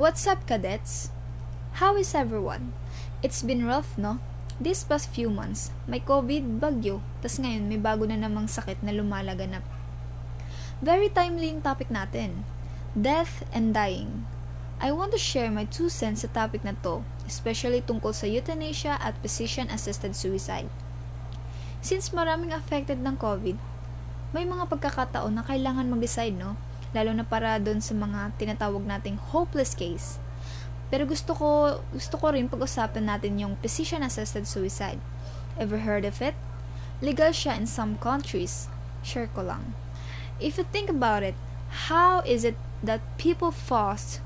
What's up, cadets? How is everyone? It's been rough, no? This past few months, may COVID, bagyo, tas ngayon may bago na namang sakit na lumalaganap. Very timely yung topic natin. Death and dying. I want to share my two cents sa topic na to, especially tungkol sa euthanasia at physician-assisted suicide. Since maraming affected ng COVID, may mga pagkakataon na kailangan mag-decide, no? Lalo na para doon sa mga tinatawag nating hopeless case. Pero gusto ko, gusto ko rin pag-usapan natin yung physician-assisted suicide. Ever heard of it? Legal siya in some countries. Share ko lang. If you think about it, how is it that people fuss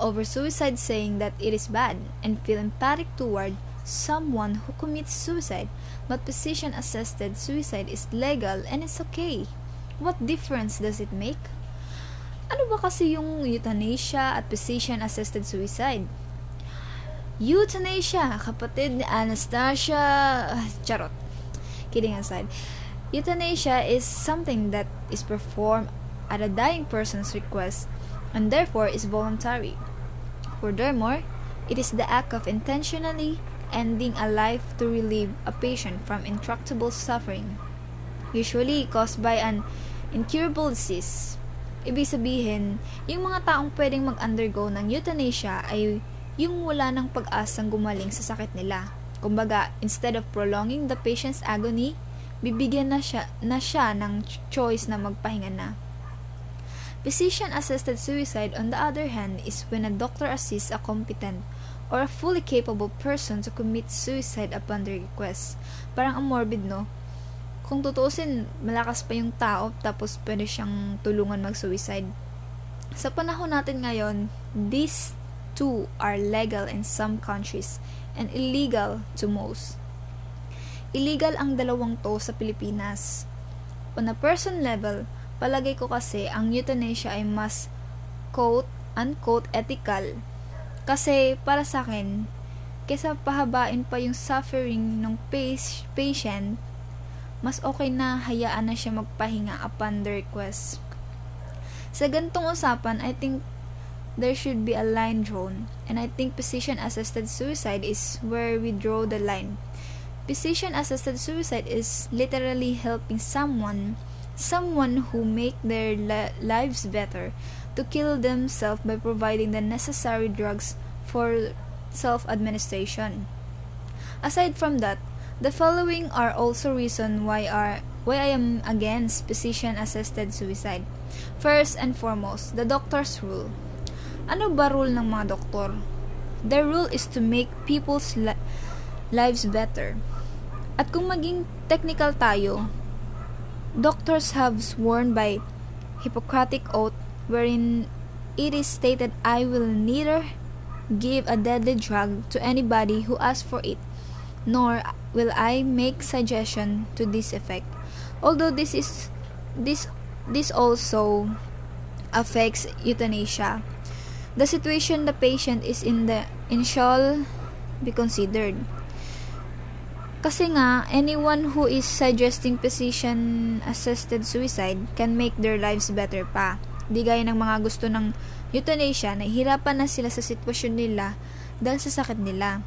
over suicide saying that it is bad and feel empathic toward someone who commits suicide, but physician assisted suicide is legal and it's okay? What difference does it make? Ano ba kasi yung euthanasia at physician-assisted suicide? Euthanasia, kapatid ni Anastasia... Ah, charot. Kidding aside. Euthanasia is something that is performed at a dying person's request and therefore is voluntary. Furthermore, it is the act of intentionally ending a life to relieve a patient from intractable suffering, usually caused by an incurable disease. Ibig sabihin, yung mga taong pwedeng mag-undergo ng euthanasia ay yung wala ng pag-asang gumaling sa sakit nila. Kumbaga, instead of prolonging the patient's agony, bibigyan na siya, na siya ng choice na magpahinga na. Physician-assisted suicide, on the other hand, is when a doctor assists a competent or a fully capable person to commit suicide upon their request. Parang ang morbid, no? Kung tutuusin, malakas pa yung tao, tapos pwede siyang tulungan mag-suicide. Sa panahon natin ngayon, these two are legal in some countries and illegal to most. Illegal ang dalawang to sa Pilipinas. On a person level, palagay ko kasi ang euthanasia ay mas quote, unquote, ethical. Kasi para sa akin, kesa pahabain pa yung suffering ng patient, mas okay na hayaan na siya magpahinga upon the request. Sa gantong usapan, I think there should be a line drawn, and I think physician-assisted suicide is where we draw the line. Physician-assisted suicide is literally helping someone, someone who make their li- lives better, to kill themselves by providing the necessary drugs for self-administration. Aside from that, The following are also reason why are why I am against physician-assisted suicide. First and foremost, the doctor's rule. Ano ba rule ng mga doktor? Their rule is to make people's li- lives better. At kung maging technical tayo, doctors have sworn by Hippocratic oath wherein it is stated I will neither give a deadly drug to anybody who asks for it nor will I make suggestion to this effect. Although this is this this also affects euthanasia. The situation the patient is in the in shall be considered. Kasi nga, anyone who is suggesting physician-assisted suicide can make their lives better pa. Di gaya ng mga gusto ng euthanasia, nahihirapan na sila sa sitwasyon nila dahil sa sakit nila.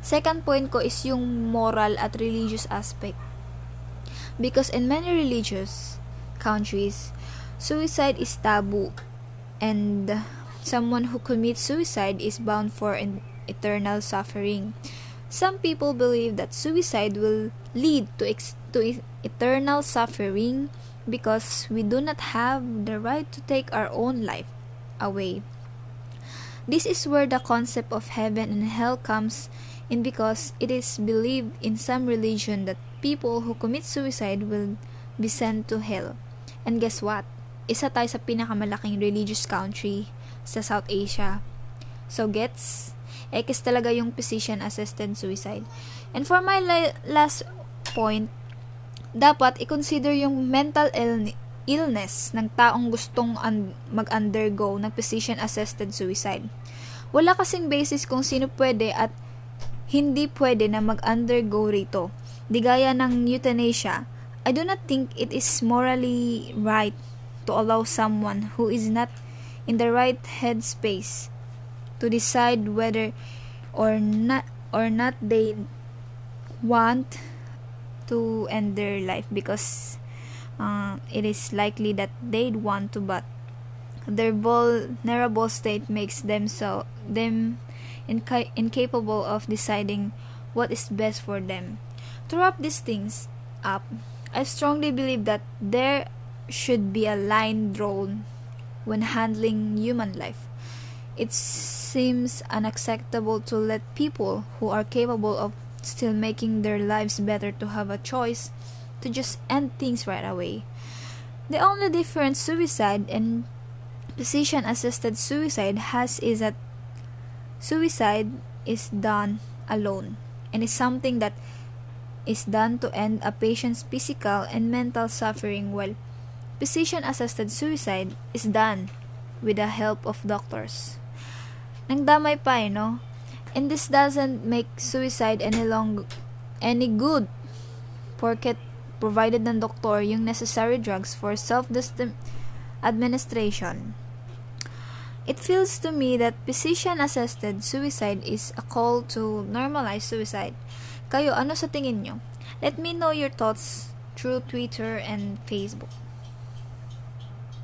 Second point ko is yung moral at religious aspect. Because in many religious countries, suicide is taboo and someone who commits suicide is bound for an eternal suffering. Some people believe that suicide will lead to, ex- to eternal suffering because we do not have the right to take our own life away. This is where the concept of heaven and hell comes and because it is believed in some religion that people who commit suicide will be sent to hell. And guess what? Isa tayo sa pinakamalaking religious country sa South Asia. So gets? X talaga yung physician-assisted suicide. And for my la- last point, dapat i-consider yung mental ill- illness ng taong gustong un- mag-undergo ng physician-assisted suicide. Wala kasing basis kung sino pwede at hindi pwede na mag-undergo rito. Di gaya ng euthanasia, I do not think it is morally right to allow someone who is not in the right headspace to decide whether or not or not they want to end their life because uh, it is likely that they'd want to but their vulnerable state makes them so them inca- incapable of deciding what is best for them to wrap these things up i strongly believe that there should be a line drawn when handling human life it seems unacceptable to let people who are capable of still making their lives better to have a choice to just end things right away. The only difference suicide and physician assisted suicide has is that suicide is done alone and is something that is done to end a patient's physical and mental suffering while physician assisted suicide is done with the help of doctors. Nang damay pa eh, no? And this doesn't make suicide any long any good porket provided ng doktor yung necessary drugs for self-administration. It feels to me that physician-assisted suicide is a call to normalize suicide. Kayo, ano sa tingin nyo? Let me know your thoughts through Twitter and Facebook.